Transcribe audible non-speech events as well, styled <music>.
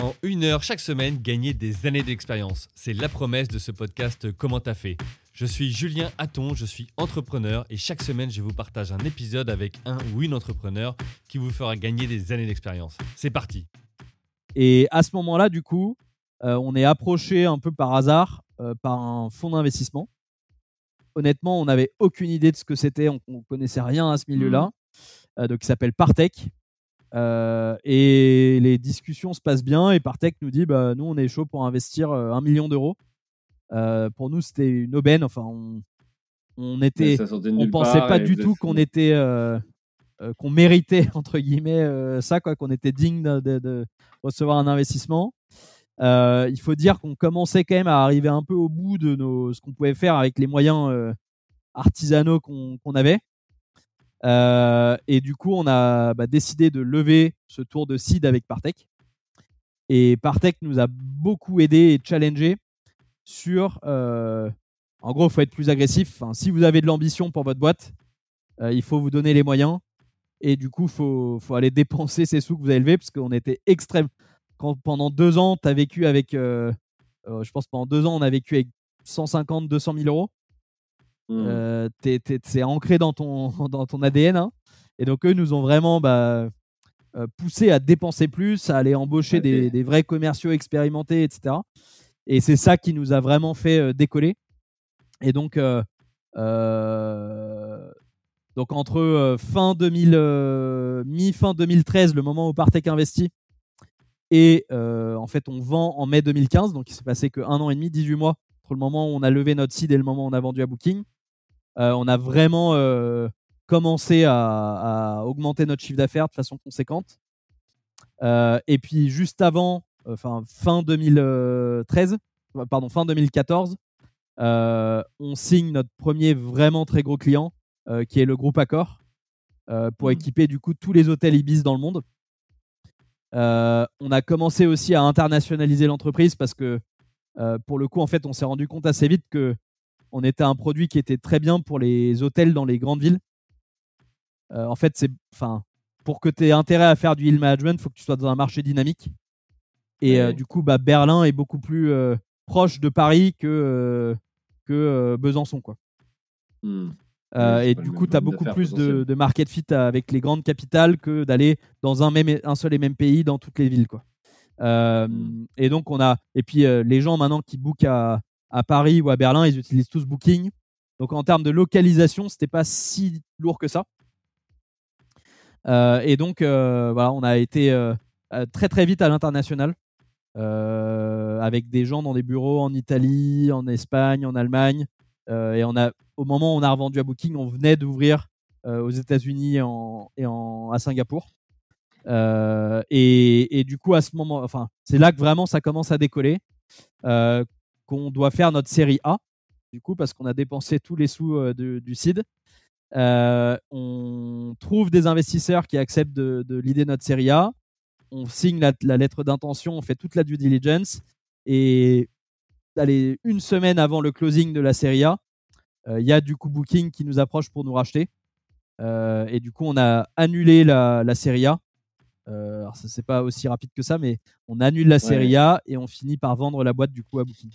En une heure chaque semaine, gagner des années d'expérience. C'est la promesse de ce podcast Comment t'as fait Je suis Julien Hatton, je suis entrepreneur et chaque semaine, je vous partage un épisode avec un ou une entrepreneur qui vous fera gagner des années d'expérience. C'est parti Et à ce moment-là, du coup, euh, on est approché un peu par hasard euh, par un fonds d'investissement. Honnêtement, on n'avait aucune idée de ce que c'était, on, ne connaissait rien à ce milieu-là, euh, donc qui s'appelle Partech. Euh, et les discussions se passent bien et Partech nous dit bah, nous on est chaud pour investir euh, un million d'euros. Euh, pour nous c'était une aubaine. Enfin on, on était, on pensait pas du tout qu'on était qu'on méritait <laughs> entre guillemets ça quoi, qu'on était digne de, de, recevoir un investissement. il faut dire qu'on commençait quand même à arriver un peu au bout de nos, ce qu'on pouvait faire avec les moyens artisanaux qu'on avait. Euh, et du coup, on a bah, décidé de lever ce tour de seed avec Partech. Et Partech nous a beaucoup aidé et challengé sur. Euh, en gros, il faut être plus agressif. si vous avez de l'ambition pour votre boîte, euh, il faut vous donner les moyens. Et du coup, il faut, faut, aller dépenser ces sous que vous avez levés parce qu'on était extrême. Pendant deux ans, tu as vécu avec. je pense pendant deux ans, on a vécu avec 150, 200 000 euros. Mmh. Euh, c'est ancré dans ton, <laughs> dans ton ADN. Hein. Et donc, eux nous ont vraiment bah, euh, poussé à dépenser plus, à aller embaucher des, des, vrais commerciaux expérimentés, etc. Et c'est ça qui nous a vraiment fait euh, décoller. Et donc, donc entre fin 2000, mi-fin 2013, le moment où Partech investit, et en fait, on vend en mai 2015. Donc, il s'est passé que un an et demi, 18 mois entre le moment où on a levé notre seed et le moment où on a vendu à Booking. Euh, on a vraiment euh, commencé à, augmenter notre chiffre d'affaires de façon conséquente. Euh, et puis juste avant, enfin fin 2013, pardon fin 2014, on signe notre premier vraiment très gros client, qui est le groupe Accor, pour mmh. équiper du coup tous les hôtels Ibis dans le monde. on a commencé aussi à internationaliser l'entreprise parce que pour le coup, en fait, on s'est rendu compte assez vite que on était un produit qui était très bien pour les hôtels dans les grandes villes. Euh, en fait, c'est, enfin, pour que tu aies intérêt à faire du hill management, il faut que tu sois dans un marché dynamique. Et euh, du coup, bah, Berlin est beaucoup plus euh, proche de Paris que, que Besançon. Quoi. Hmm. et du coup, tu as beaucoup plus de, market fit avec les grandes capitales que d'aller dans un, même, un seul et même pays dans toutes les villes. Quoi. Hmm. Et donc, on a. Et puis, les gens maintenant qui bookent à, à Paris ou à Berlin, ils utilisent tous Booking. Donc en termes de localisation, c'était pas si lourd que ça. Euh, et donc euh, on a été euh, très très vite à l'international avec des gens dans des bureaux en Italie, en Espagne, en Allemagne. et au moment où on a revendu à Booking, on venait d'ouvrir aux États-Unis et, à Singapour. Et, du coup, à ce moment, c'est là que vraiment ça commence à décoller qu'on doit faire notre série A, du coup, parce qu'on a dépensé tous les sous euh, du seed. Euh, on trouve des investisseurs qui acceptent de, l'idée de notre série A. On signe la, lettre d'intention, on fait toute la due diligence. Et allez, une semaine avant le closing de la série A, euh, il y a du coup Booking qui nous approche pour nous racheter. et du coup, on a annulé la, la série A euh, alors, c'est pas aussi rapide que ça, mais on annule la série A et on finit par vendre la boîte du coup à Booking.